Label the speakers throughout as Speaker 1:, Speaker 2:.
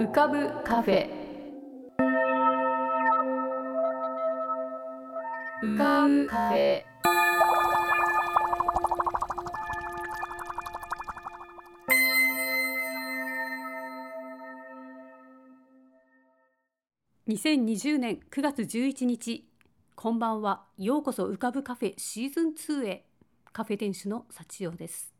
Speaker 1: 浮かぶカフェ。浮かぶカフェ。2020年9月11日こんばんは。ようこそ浮かぶカフェシーズン2へ。カフェ店主の幸代です。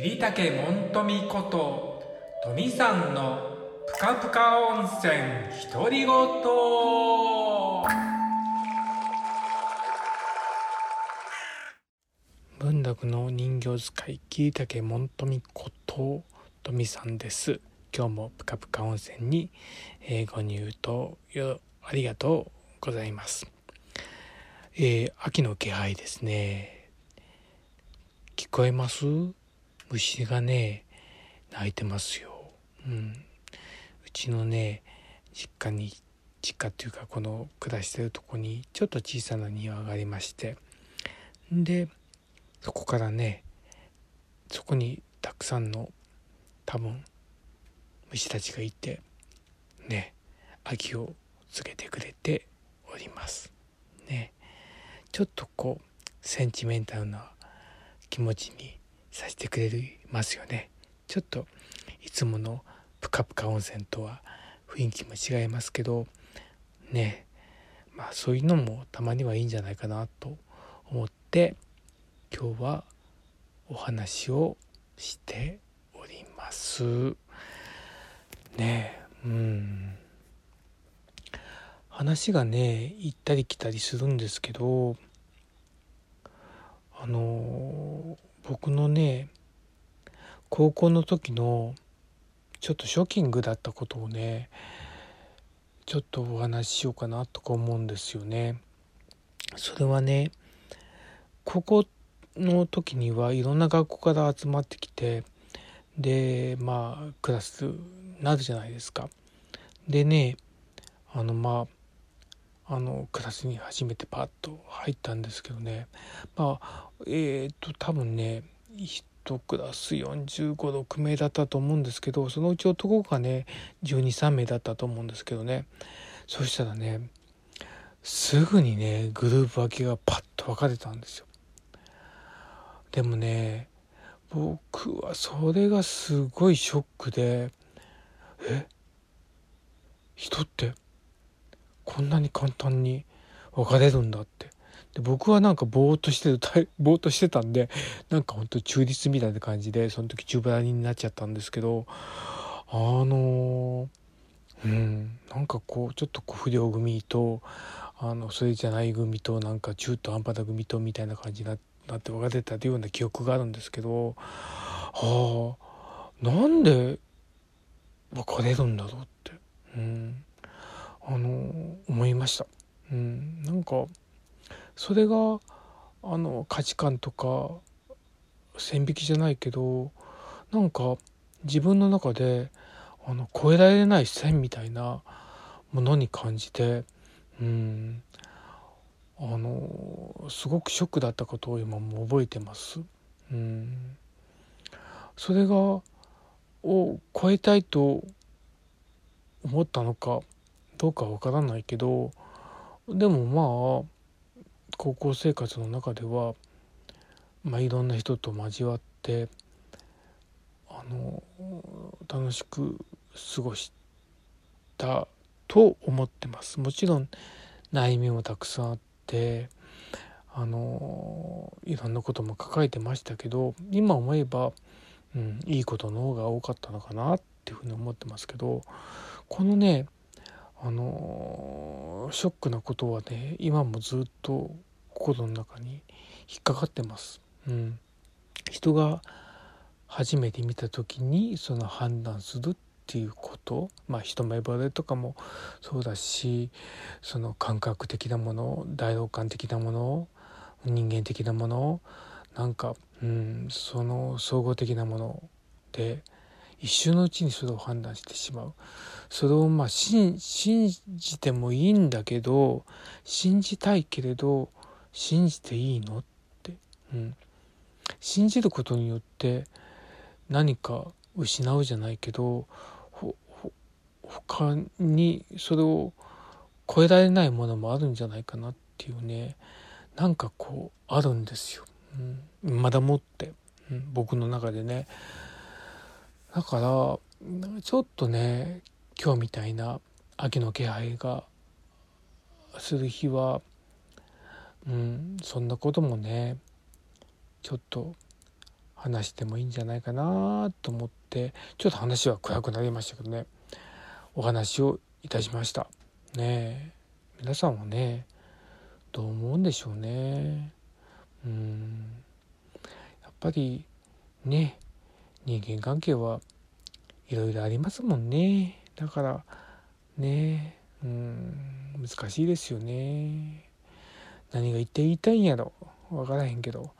Speaker 2: 桐竹門富こと富さんのぷかぷか温泉独り言。文楽の人形使い桐竹門富こと富さんです。今日もぷかぷか温泉に、えー、ご入湯よありがとうございます、えー、秋の気配ですね。聞こえます？虫がね鳴いてますよ、うん、うちのね実家に実家っていうかこの暮らしてるとこにちょっと小さな庭がありまして。でそこからねそこにたくさんの多分虫たちがいてね秋を告げてくれております。ね。ちょっとこうセンチメンタルな気持ちにさせてくれますよね。ちょっといつものぷかぷか温泉とは雰囲気も違いますけどね。まあそういうのもたまにはいいんじゃないかなと思って今日はお話をしております。ね。うん。話がね行ったり来たりするんですけどあの僕のね高校の時のちょっとショッキングだったことをねちょっとお話ししようかなとか思うんですよね。それはね高校の時にはいろんな学校から集まってきてでまあクラスなるじゃないですか。でねあのまああのクラスに初めてパッと入ったんですけどね。まあえっ、と多分ね1クラス456名だったと思うんですけどそのうち男がね123名だったと思うんですけどね。そしたらねすぐにねグループ分けがパッと分かれたんですよ。でもね僕はそれがすごいショックでえ？人ってこんなに簡単に別れるんだって。で僕はなんかぼーっとしてる ぼーっとしてたんでなんかほんと中立みたいな感じでその時中腹になっちゃったんですけどあのうんなんかこうちょっと不良組とあのそれじゃない組となんか中途半端な組とみたいな感じになって分かれたというような記憶があるんですけどはあなんで別れるんだろうって、うん、あの思いました。うん、なんかそれがあの価値観とか線引きじゃないけどなんか自分の中であの超えられない線みたいなものに感じてうんあのすごくショックだったことを今も覚えてます。うんそれがを超えたいと思ったのかどうかわからないけどでもまあ高校生活の中では、まあ、いろんな人と交わってあの楽しく過ごしたと思ってます。もちろん悩みもたくさんあってあのいろんなことも抱えてましたけど今思えば、うん、いいことの方が多かったのかなっていうふうに思ってますけどこのねあのショックなことはね今もずっと心の中に引っかかってます。うん、人が初めて見た時にその判断するっていうことまあ一目惚れとかもそうだしその感覚的なもの大老感的なもの人間的なものなんか、うん、その総合的なもので一瞬のうちにそれを判断してしまう。それをまあ信じてもいいんだけど信じたいけれど信じていいのって、うん、信じることによって何か失うじゃないけどほ他にそれを超えられないものもあるんじゃないかなっていうねなんかこうあるんですよ、うん、まだもって、うん、僕の中でね。だからちょっとね今日みたいな秋の気配がする日は、うん、そんなこともねちょっと話してもいいんじゃないかなと思ってちょっと話は暗くなりましたけどねお話をいたしました。ね皆さんはねどう思うんでしょうね。うんやっぱりね人間関係はいろいろありますもんね。だからねうん難しいですよね。何が言って言いたいんやろ。分からへんけど。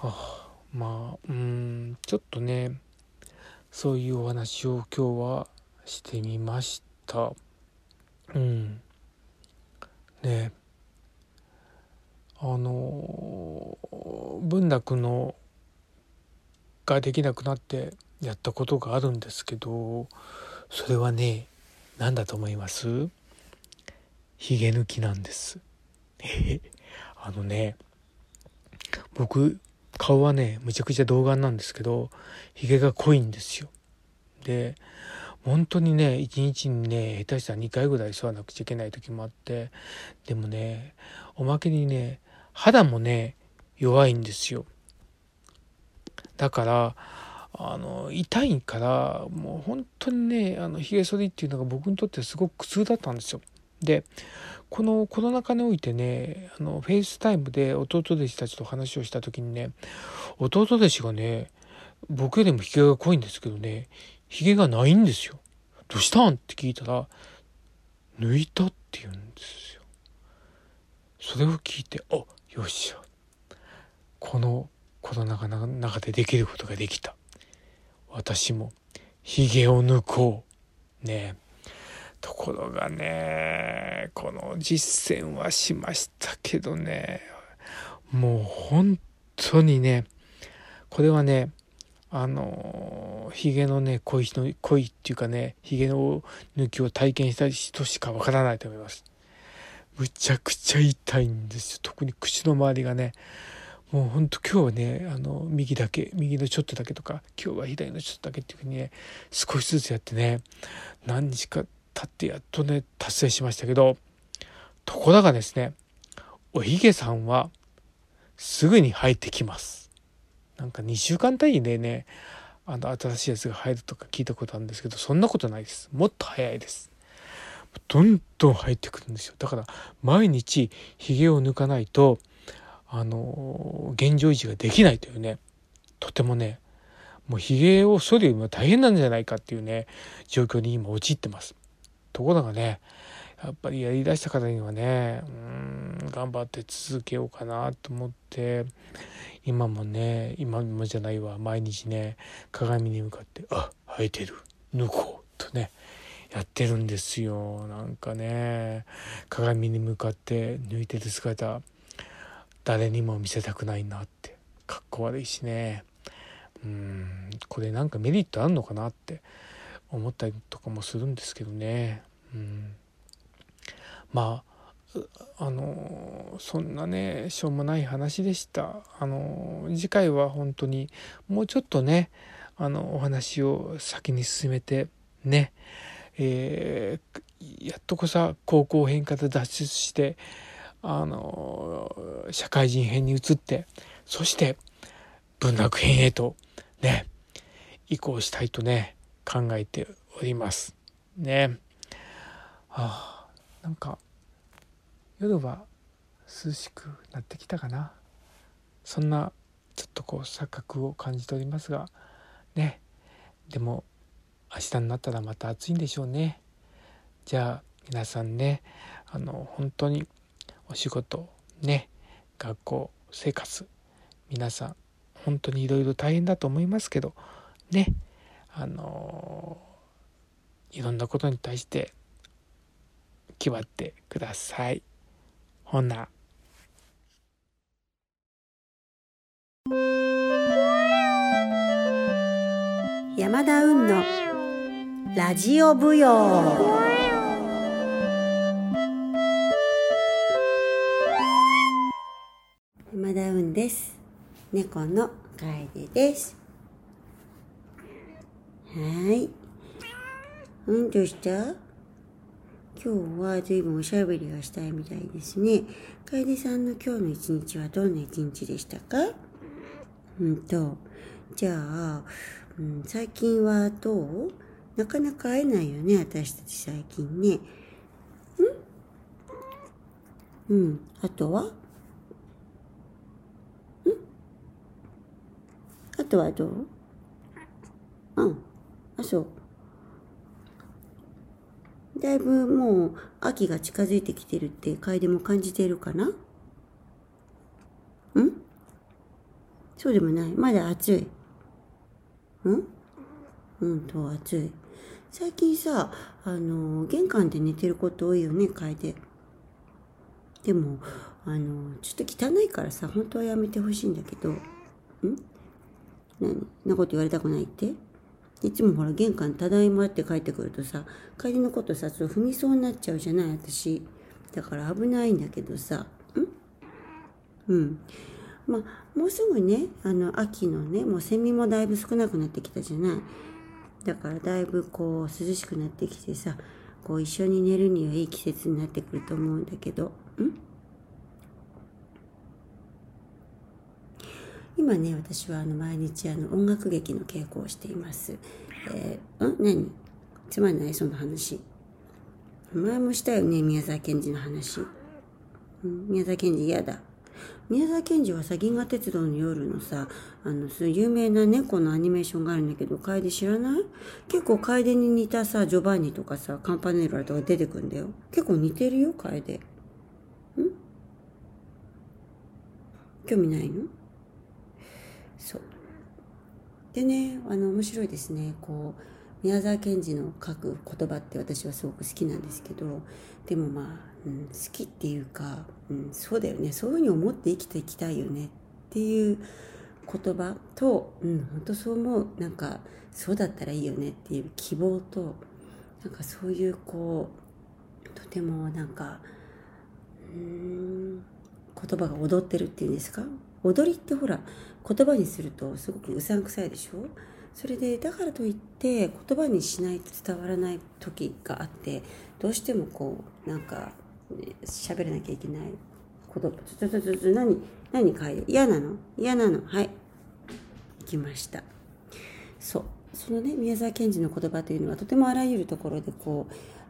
Speaker 2: あまあうんちょっとねそういうお話を今日はしてみました。うん。ね。あの文楽のができなくなってやったことがあるんですけどそれはね何だと思います？ひげ抜きなんです。あのね僕顔はねむちゃくちゃ童顔なんですけどひげが濃いんですよ。で本当にね一日にね下手したら2回ぐらい剃らなくちゃいけない時もあってでもねおまけにね肌もね弱いんですよ。だからあの痛いからもう本当にねあのひげ剃りっていうのが僕にとってすごく苦痛だったんですよでこのコロナ禍においてねあのフェイスタイムで弟弟子たちと話をした時にね弟弟子がね僕よりもひげが濃いんですけどねひげがないんですよ。どうしたん？って聞いたら抜いたって言うんですよ。それを聞いてあよっしゃこのコロナ禍の中でできることができた。私もひげを抜こう。ね。ところがねこの実践はしましたけどね。もう本当にねこれはねあのひげのね濃いの濃いっていうかねひげの抜きを体験した人しかわからないと思います。むちゃくちゃ痛いんですよ。特に口の周りがねもうほんと今日はねあの右だけ右のちょっとだけとか今日は左のちょっとだけっていうふうにね少しずつやってね何日か経ってやっとね達成しましたけどところがですねおひげさんはすぐに生えてきます。なんか2週間単位でねあの新しいやつが入るとか聞いたことあるんですけどそんなことないです。もっと早いです。どんどん入ってくるんですよ。だから毎日ひげを抜かないとあの現状維持ができないというねとてもねもうひげを剃るよりも大変なんじゃないかっていうね状況に今陥ってます。ところがねやっぱりやりだした方にはねうん頑張って続けようかなと思って今もね今もじゃないわ毎日ね鏡に向かって「あ生えてる抜こう」とねやってるんですよ。なんかね鏡に向かって抜いてる姿誰にも見せたくないなって。かっこ悪いしね。うん。これなんかメリットあんのかなって。思ったりとかもするんですけどね。うん。まああのそんなねしょうもない話でした。あの次回は本当にもうちょっとねあのお話を先に進めてねえー、やっとこさ高校編から脱出してあの社会人編に移ってそして文学編へとね移行したいとね考えております。ね。あなんか夜は涼しくなってきたかな。そんなちょっとこう錯覚を感じておりますがね。でも明日になったらまた暑いんでしょうね。じゃあ皆さんねあの本当にお仕事ね学校生活皆さん本当にいろいろ大変だと思いますけどねあのいろんなことに対して気張ってください。ほな。
Speaker 3: 山田運のラジオ舞踊山田運です。猫の楓です。はい。うんどうした？今日は随分おしゃべりがしたいみたいですね。楓さんの今日の一日はどんな一日でしたか？うんとじゃあ、うん、最近はどう？なかなか会えないよね私たち最近ね。うん？うんあとは？あとはどううん。あ、そう。だいぶもう秋が近づいてきてるって楓も感じているかなん？そうでもない。まだ暑い。ん？うんと暑い。最近さ、あの、玄関で寝てること多いよね、楓。でも、あの、ちょっと汚いからさ、本当はやめてほしいんだけど。ん？何なこと言われたくないって？いつもほら玄関ただいまって帰ってくるとさ帰りのことさちょっと踏みそうになっちゃうじゃない私。だから危ないんだけどさ。ん？うん。まあもうすぐねあの秋のねもうセミもだいぶ少なくなってきたじゃない？だからだいぶこう涼しくなってきてさこう一緒に寝るにはいい季節になってくると思うんだけど。ん？今ね私はあの毎日あの音楽劇の稽古をしています。えー、ん？何？つまんないその話。前もしたよね？宮沢賢治の話。うん？宮沢賢治嫌だ。宮沢賢治はさ銀河鉄道の夜のさあの有名な猫のアニメーションがあるんだけど楓知らない？結構楓に似たさジョバンニとかさカンパネラとか出てくんだよ。結構似てるよ楓。ん？興味ないの？そう。でねあの面白いですね。こう宮沢賢治の書く言葉って私はすごく好きなんですけどでもまあ、うん、好きっていうか、うん、そうだよね。そういうふうに思って生きていきたいよね。っていう言葉と、うん、本当そう思う。なんかそうだったらいいよね。っていう希望となんかそういうこうとてもなんかうん言葉が踊ってるっていうんですか？踊りってほら言葉にするとすごくうさんくさいでしょ？それでだからといって言葉にしないと伝わらない時があってどうしてもこうなんかね喋、らなきゃいけない。言葉ちょちょちょちょ何何書いて嫌なの？嫌なの？はい。行きました。そう。そのね宮沢賢治の言葉というのはとてもあらゆるところでこ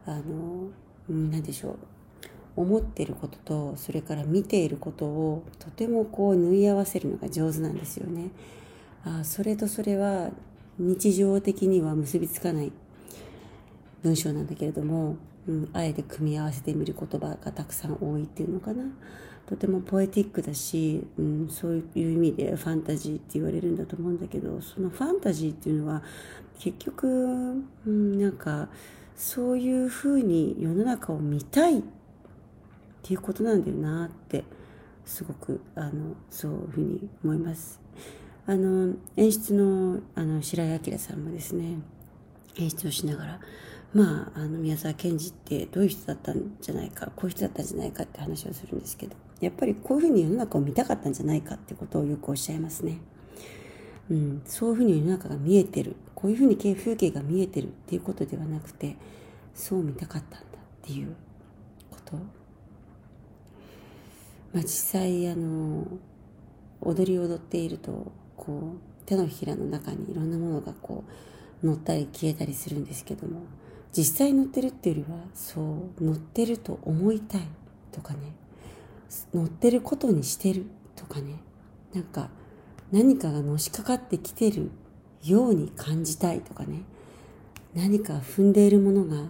Speaker 3: うあのうん何でしょう。思ってることとそれから見ていることをとてもこう縫い合わせるのが上手なんですよね。あそれとそれは日常的には結びつかない文章なんだけれども、うん、あえて組み合わせてみる言葉がたくさん多いっていうのかな。とてもポエティックだし、うん、そういう意味でファンタジーって言われるんだと思うんだけどそのファンタジーっていうのは結局、うん、なんかそういうふうに世の中を見たいっていうことなんだよなってすごくあのそういうふうに思います。あの演出のあの白井明さんもですね演出をしながらまああの宮沢賢治ってどういう人だったんじゃないかこういう人だったんじゃないかって話をするんですけどやっぱりこういうふうに世の中を見たかったんじゃないかってことをよくおっしゃいますね。うん、そういうふうに世の中が見えてるこういうふうに風景が見えてるっていうことではなくてそう見たかったんだっていうことまあ、実際あの踊りを踊っているとこう手のひらの中にいろんなものがこう乗ったり消えたりするんですけども実際乗ってるっていうよりはそう乗ってると思いたいとかね乗ってることにしてるとかねなんか何かがのしかかってきてるように感じたいとかね何か踏んでいるものが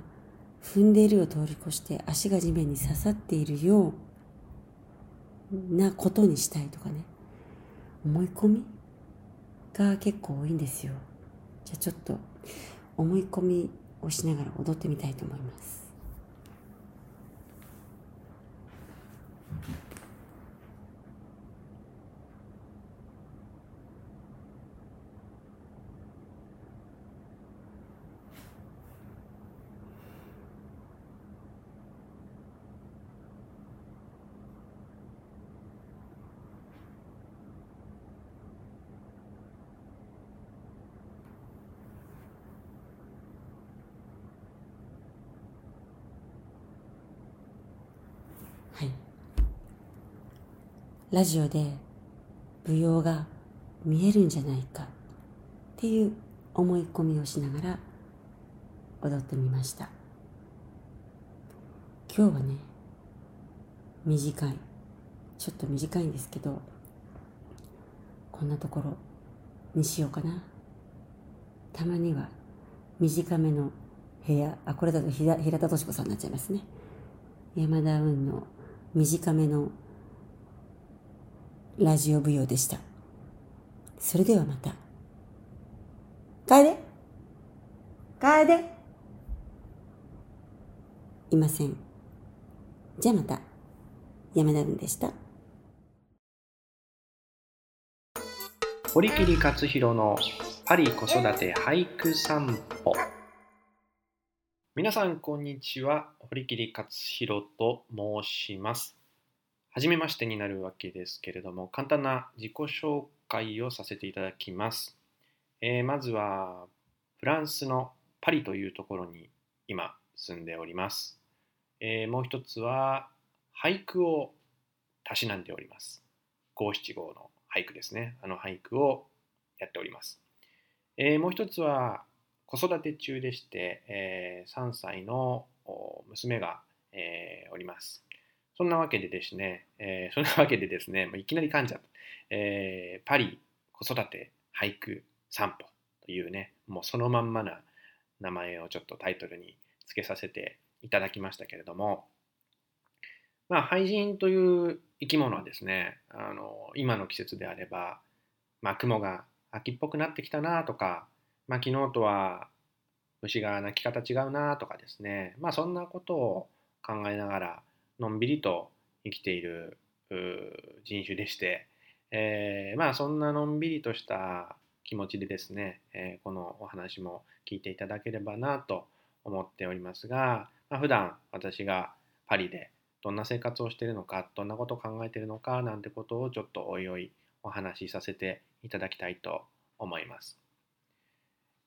Speaker 3: 踏んでいるを通り越して足が地面に刺さっているようなことにしたいとかね。思い込みが結構多いんですよ。じゃあちょっと思い込みをしながら踊ってみたいと思います。はい。ラジオで舞踊が見えるんじゃないかっていう思い込みをしながら踊ってみました。今日はね短い。ちょっと短いんですけどこんなところにしようかな。たまには短めの部屋。あこれだと平田敏子さんになっちゃいますね。山田雲の短めのラジオ舞踊でした。それではまた。楓楓いません。じゃあまた。山田雲でした。
Speaker 4: 堀切克弘のパリ子育て俳句散歩。皆さんこんにちは。堀切克弘と申します。はじめましてになるわけですけれども簡単な自己紹介をさせていただきます、えーまずはフランスのパリというところに今住んでおります、えーもう一つは俳句をたしなんでおります。五七五の俳句ですね。あの俳句をやっております。えーもう一つは子育て中でして、えー3歳の娘が、えーおります。そんなわけでですね、えーそんなわけでですね、いきなり噛んじゃった。えーパリ子育て俳句散歩というね、もうそのまんまな名前をちょっとタイトルに付けさせていただきましたけれども、まあ、俳人という生き物はですね、あの今の季節であれば、まあ、雲が秋っぽくなってきたなとか、まあ、昨日とは虫が鳴き方違うなとかですね、まあ、そんなことを考えながらのんびりと生きている人種でして、えーまあそんなのんびりとした気持ちでですね、えーこのお話も聞いていただければなと思っておりますが、まあ、普段私がパリでどんな生活をしているのか、どんなことを考えているのかなんてことをちょっとおいおいお話しさせていただきたいと思います。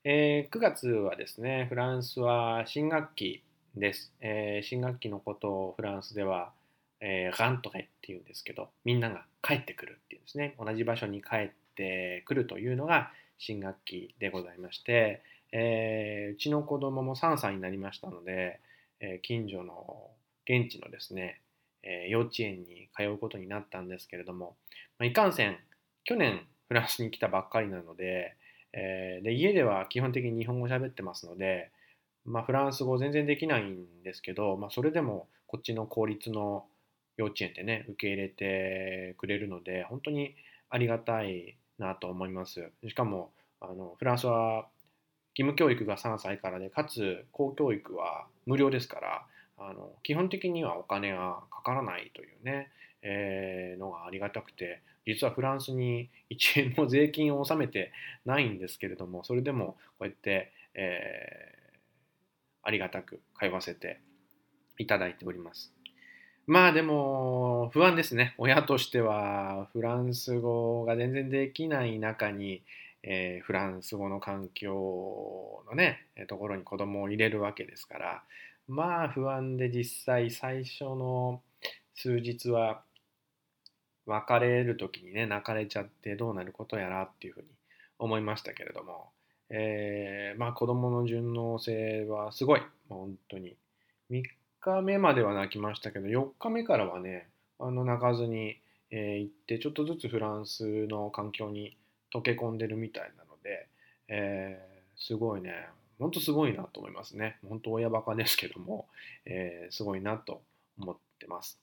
Speaker 4: えー9月はですね、フランスは新学期です。えー新学期のことをフランスでは、えーラントレっていうんですけど、みんなが帰ってくるっていうんですね。同じ場所に帰ってくるというのが新学期でございまして、えーうちの子供も3歳になりましたので、えー近所の現地のですね、えー幼稚園に通うことになったんですけれども、まあ、いかんせん去年フランスに来たばっかりなので,、えーで家では基本的に日本語喋ってますので、まあ、フランス語全然できないんですけど、まあ、それでもこっちの公立の幼稚園ってね受け入れてくれるので本当にありがたいなと思います。しかもあのフランスは義務教育が3歳からでかつ公教育は無料ですからあの基本的にはお金がかからないというね、えーのがありがたくて実はフランスに1円も税金を納めてないんですけれどもそれでもこうやって、えーありがたく通わせていただいております。まあでも不安ですね。親としてはフランス語が全然できない中に、えーフランス語の環境のねところに子供を入れるわけですからまあ不安で実際最初の数日は別れる時にね泣かれちゃってどうなることやらっていうふうに思いましたけれども、えーまあ子供の順応性はすごい。もう本当に。3日目までは泣きましたけど4日目からはねあの泣かずに、え行ってちょっとずつフランスの環境に溶け込んでるみたいなので、えーすごいね。本当すごいなと思いますね。本当親バカですけども、えーすごいなと思ってます、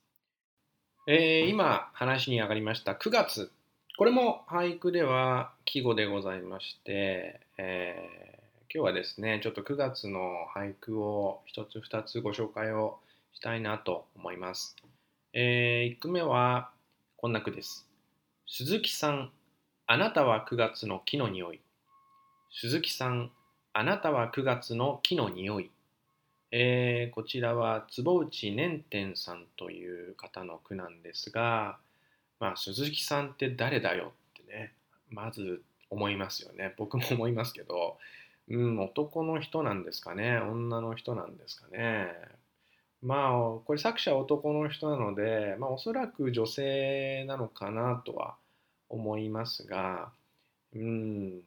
Speaker 4: えー今話に上がりました9月。これも俳句では季語でございまして、えー今日はですねちょっと9月の俳句を一つ二つご紹介をしたいなと思います、え1句目はこんな句です。鈴木さんあなたは9月の木の匂い。鈴木さんあなたは9月の木の匂い。えーこちらは坪内年天さんという方の句なんですが、まあ、鈴木さんって誰だよってねまず思いますよね。僕も思いますけど、うん、男の人なんですかね。女の人なんですかね。まあこれ作者は男の人なので、まあ、おそらく女性なのかなとは思いますが、うん、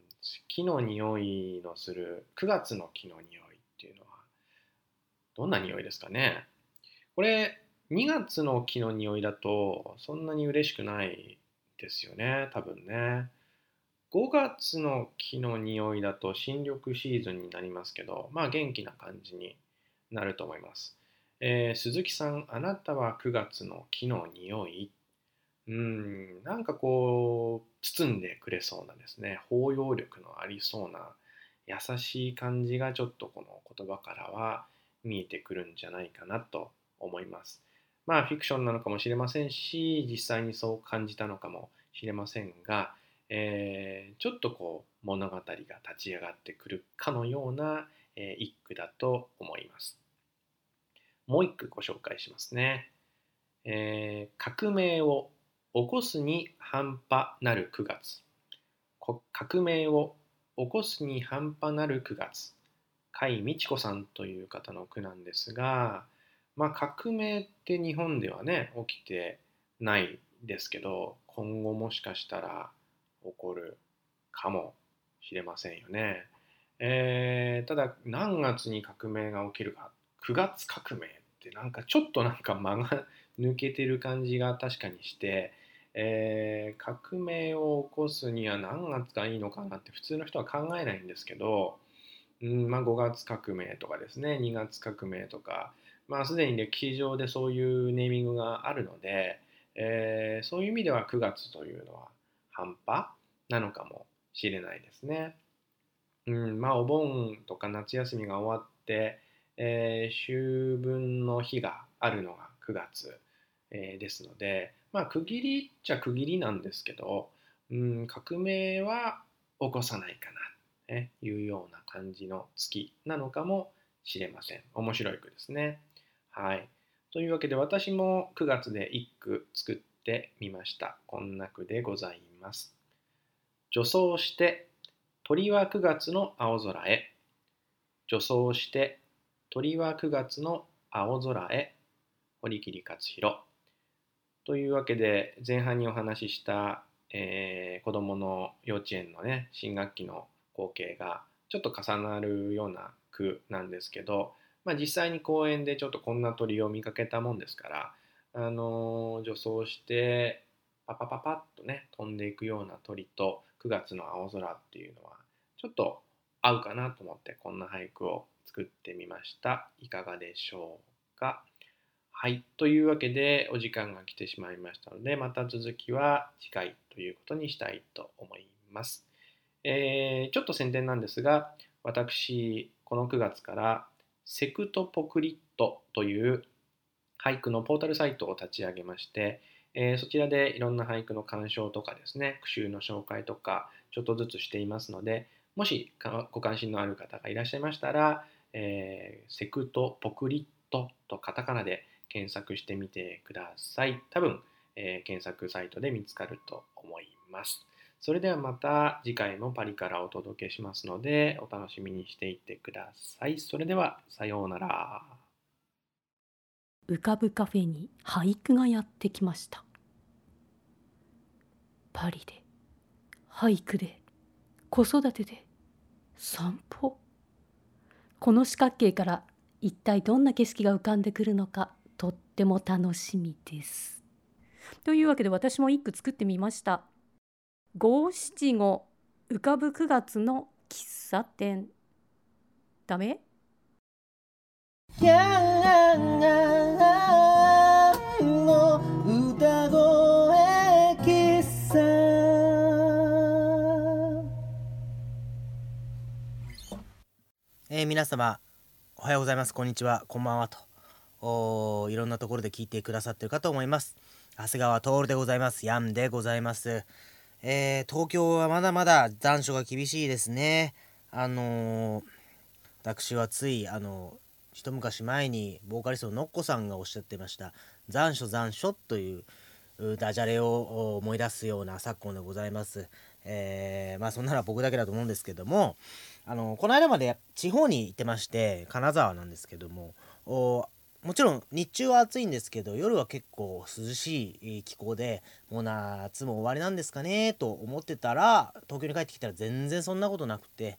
Speaker 4: 木の匂いのする9月の木の匂いっていうのはどんな匂いですかね。これ2月の木の匂いだとそんなに嬉しくないですよね。多分ね。5月の木の匂いだと新緑シーズンになりますけどまあ元気な感じになると思います、えー鈴木さんあなたは9月の木の匂い？うんなんかこう包んでくれそうなですね。包容力のありそうな優しい感じがちょっとこの言葉からは見えてくるんじゃないかなと思います。まあフィクションなのかもしれませんし実際にそう感じたのかもしれませんが、えーちょっとこう物語が立ち上がってくるかのような、えー一句だと思います。もう一句ご紹介しますね。えー革命を起こすに半端なる9月革命を起こすに半端なる9月甲斐美智子さんという方の句なんですが、まあ、革命って日本ではね起きてないですけど今後もしかしたら起こるかもしれませんよね。えーただ何月に革命が起きるか9月革命ってなんかちょっとなんか間が抜けてる感じが 確かにして、えー革命を起こすには何月がいいのかなって普通の人は考えないんですけど、うんまあ、5月革命とかですね2月革命とか、まあ、すでに歴史上でそういうネーミングがあるので、えーそういう意味では9月というのは半端なのかもしれないですね。うん、まあお盆とか夏休みが終わって、えー秋分の日があるのが9月、えーですので、まあ区切りっちゃ区切りなんですけど、うん、革命は起こさないかな、ね、いうような感じの月なのかもしれません。面白い句ですね。はい。というわけで私も9月で一句作ってみました。こんな句でございます。女装して鳥は9月の青空へ。女装して鳥は9月の青空へ。堀切勝弘。というわけで前半にお話しした、えー子どもの幼稚園のね新学期の光景がちょっと重なるような句なんですけど、まあ、実際に公園でちょっとこんな鳥を見かけたもんですから、あのー女装してパパパパッとね飛んでいくような鳥と9月の青空っていうのはちょっと合うかなと思ってこんな俳句を作ってみました。いかがでしょうか？はい。というわけでお時間が来てしまいましたのでまた続きは次回ということにしたいと思います、えーちょっと宣伝なんですが私この9月からセクトポクリットという俳句のポータルサイトを立ち上げまして、えーそちらでいろんな俳句の鑑賞とかですね句集の紹介とかちょっとずつしていますのでもしご関心のある方がいらっしゃいましたら、えーセクトポクリットとカタカナで検索してみてください。多分、えー検索サイトで見つかると思います。それではまた次回もパリからお届けしますのでお楽しみにしていてください。それではさようなら。
Speaker 1: 浮かぶカフェに俳句がやってきました。パリで俳句で子育てで散歩。この四角形から一体どんな景色が浮かんでくるのかとっても楽しみです。というわけで私も一句作ってみました。五七五浮かぶ9月の喫茶店。ダメ？
Speaker 5: の歌声喫茶。
Speaker 6: えー皆様おはようございます。こんにちは。こんばんはと。おいろんなところで聞いてくださってるかと思います。長谷川徹でございます。ヤンでございます。えー東京はまだまだ残暑が厳しいですねあのー私はついあの一昔前にボーカリストのノッコさんがおっしゃってました残暑残暑というダジャレを思い出すような昨今でございます。えーまあそんなのは僕だけだと思うんですけどもあのこの間まで地方に行ってまして金沢なんですけどももちろん日中は暑いんですけど夜は結構涼しい気候でもう夏も終わりなんですかねと思ってたら東京に帰ってきたら全然そんなことなくて、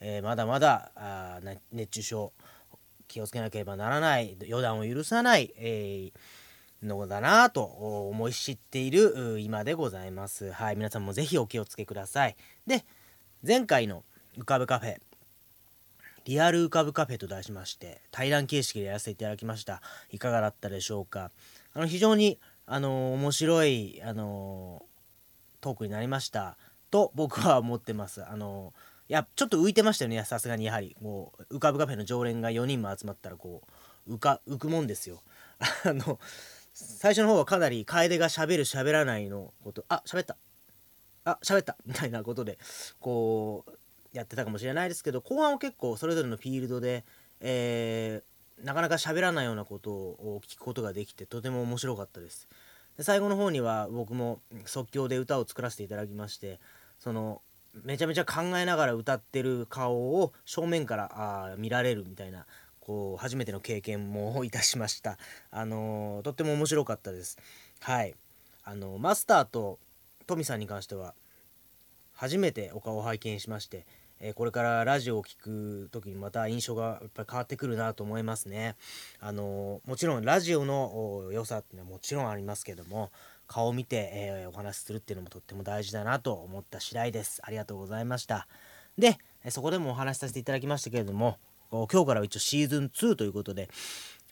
Speaker 6: えーまだまだあ熱中症気をつけなければならない予断を許さない、えーのだなと思い知っている今でございます。はい、皆さんもぜひお気をつけください。で、前回の浮かぶカフェ、リアル浮かぶカフェと題しまして、対談形式でやらせていただきました。いかがだったでしょうか？あの非常にあの面白いあのトークになりましたと僕は思ってます。あのいやちょっと浮いてましたよねさすがにやはりもう浮かぶカフェの常連が4人も集まったらこう浮か浮くもんですよ。あの最初の方はかなり楓がしゃべるしゃべらないのことあ喋ったあ喋ったみたいなことでこうやってたかもしれないですけど後半は結構それぞれのフィールドで、えーなかなか喋らないようなことを聞くことができてとても面白かったですで最後の方には僕も即興で歌を作らせていただきましてそのめちゃめちゃ考えながら歌ってる顔を正面からあ見られるみたいなこう初めての経験もいたしました。あのーとっても面白かったです。はい。あのマスターとトミさんに関しては初めてお顔を拝見しまして、えこれからラジオを聴く時にまた印象がやっぱり変わってくるなと思いますね。あのもちろんラジオの良さっていうのはもちろんありますけども顔を見て、えーお話しするっていうのもとっても大事だなと思った次第です。ありがとうございました。で、そこでもお話しさせていただきましたけれども今日からは一応シーズン2ということで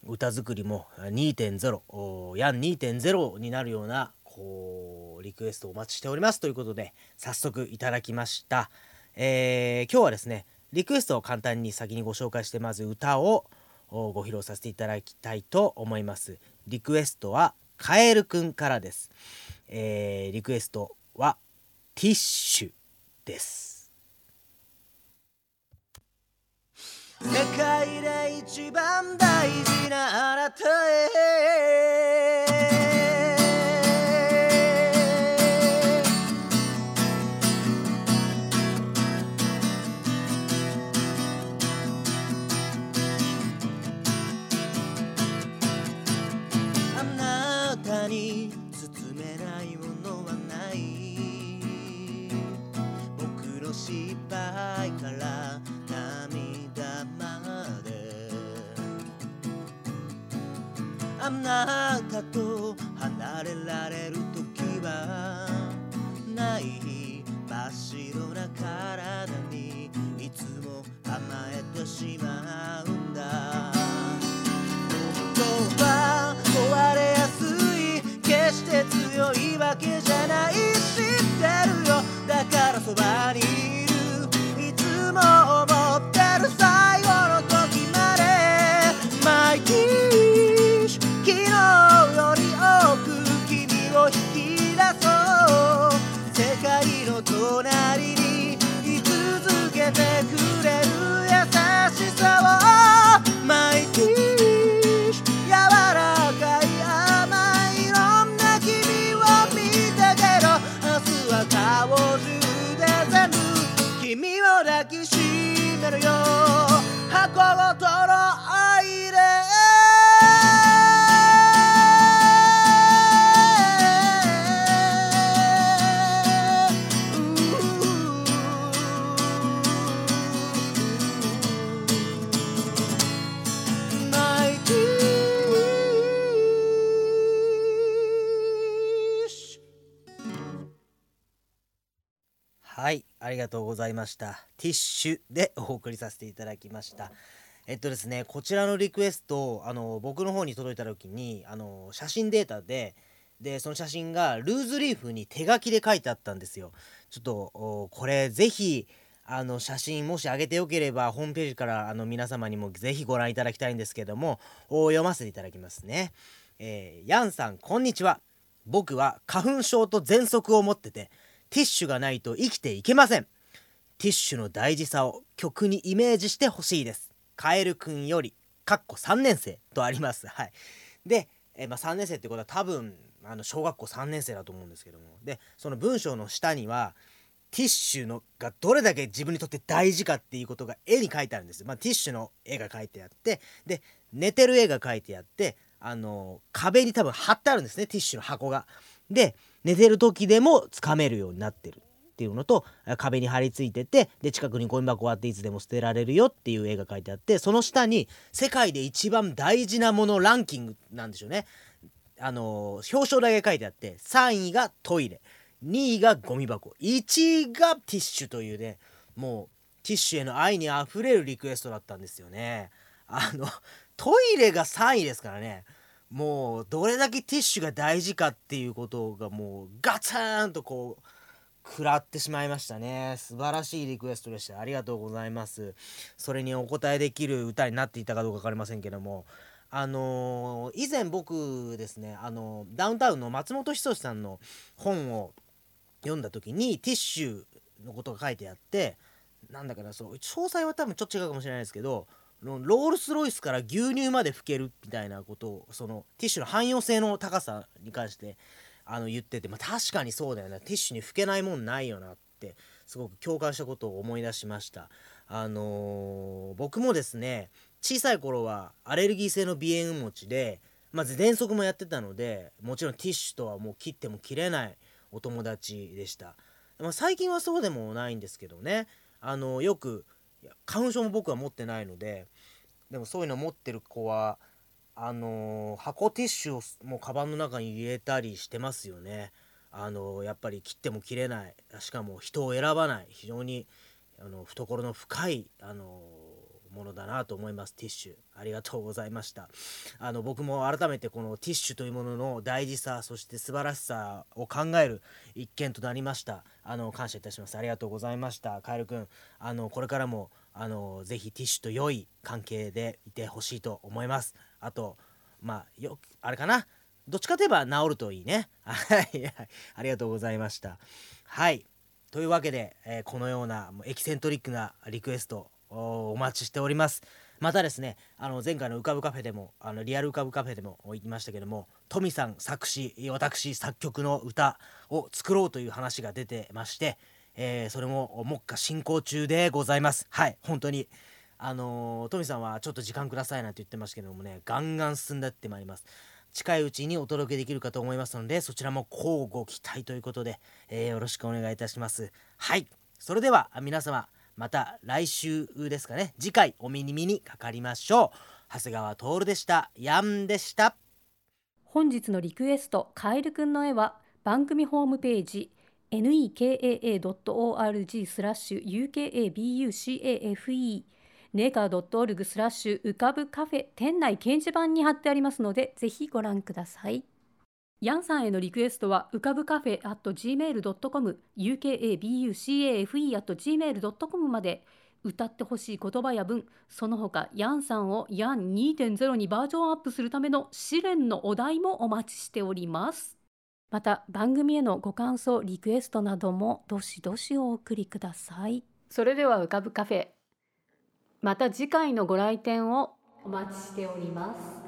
Speaker 6: 歌作りも2.0おヤン2.0になるようなこうリクエストをお待ちしておりますということで早速いただきました、えー今日はですねリクエストを簡単に先にご紹介してまず歌をご披露させていただきたいと思います。リクエストはカエルくんからです、えーリクエストはティッシュです。
Speaker 5: 世界で一番大事なあなたへ。あなたと離れられる時はない真っ白な体にいつも甘えてしまうんだはい
Speaker 6: ありがとうございました。ティッシュでお送りさせていただきました。えっとですねこちらのリクエストあの僕の方に届いた時にあの写真データででその写真がルーズリーフに手書きで書いてあったんですよ。ちょっとこれぜひあの写真もし上げてよければホームページからあの皆様にもぜひご覧いただきたいんですけども読ませていただきますね、えー、ヤンさんこんにちは。僕は花粉症と喘息を持っててティッシュがないと生きていけません。ティッシュの大事さを曲にイメージしてほしいです。カエルくんよりかっこ3年生とあります。はい。で、え、まあ、3年生ってことは多分あの小学校3年生だと思うんですけども。でその文章の下にはティッシュのがどれだけ自分にとって大事かっていうことが絵に描いてあるんですよ。まあ、ティッシュの絵が描いてあってで寝てる絵が描いてあってあの壁に多分貼ってあるんですね。ティッシュの箱が。で寝てる時でもつかめるようになってるっていうのと壁に貼り付いててで近くにゴミ箱があっていつでも捨てられるよっていう絵が描いてあってその下に世界で一番大事なものランキングなんでしょうね。あの表彰台が書いてあって3位がトイレ2位がゴミ箱1位がティッシュというねもうティッシュへの愛にあふれるリクエストだったんですよねあのトイレが3位ですからねもうどれだけティッシュが大事かっていうことがもうガツンとこう食らってしまいましたね。素晴らしいリクエストでした。ありがとうございます。それにお答えできる歌になっていたかどうか分かりませんけども。あのー、以前僕ですねあのダウンタウンの松本人志さんの本を読んだ時にティッシュのことが書いてあってなんだかなそう詳細は多分ちょっと違うかもしれないですけどロールスロイスから牛乳まで拭けるみたいなことをそのティッシュの汎用性の高さに関してあの言ってて、まあ、確かにそうだよね。ティッシュに拭けないもんないよなってすごく共感したことを思い出しました。あのー、僕もですね小さい頃はアレルギー性の鼻炎持ちでまず喘息もやってたのでもちろんティッシュとはもう切っても切れないお友達でした、まあ、最近はそうでもないんですけどね。あのよく花粉症も僕は持ってないのででもそういうの持ってる子はあの箱ティッシュをもうカバンの中に入れたりしてますよね。あのやっぱり切っても切れない。しかも人を選ばない。非常にあの懐の深いあのものだなと思いますティッシュ。ありがとうございました。あの僕も改めてこのティッシュというものの大事さそして素晴らしさを考える一件となりました。あの感謝いたします。ありがとうございました。カエルくんあのこれからもあのぜひティッシュと良い関係でいてほしいと思います。あとまあよあれかな？どっちかといえば治るといいね。はいありがとうございました。はい。というわけで、えー、このようなエキセントリックなリクエストお待ちしております。またですねあの前回の浮かぶカフェでもあのリアル浮かぶカフェでも言いましたけどもトミさん作詞私作曲の歌を作ろうという話が出てまして、えー、それも目下進行中でございます。はい本当に。あのー、トミさんはちょっと時間くださいなんて言ってましたけどもねガンガン進んでってまいります。近いうちにお届けできるかと思いますのでそちらも交互期待ということで、えー、よろしくお願いいたします。はいそれでは皆様また来週ですかね。次回お耳にかかりましょう。長谷川徹でした。ヤンでした。
Speaker 1: 本日のリクエストカエルくんの絵は番組ホームページ nekaa.org スラッシュ UKABUCAFE ネガー .org スラッシュ浮かぶカフェ店内掲示板に貼ってありますのでぜひご覧ください。ヤンさんへのリクエストは浮かぶカフェ at gmail.com ukabucafe at gmail.com まで歌ってほしい言葉や文その他ヤンさんをヤン2.0にバージョンアップするための試練のお題もお待ちしておりますまた番組へのご感想リクエストなどもどしどしお送りください。それでは浮かぶカフェまた次回のご来店をお待ちしております。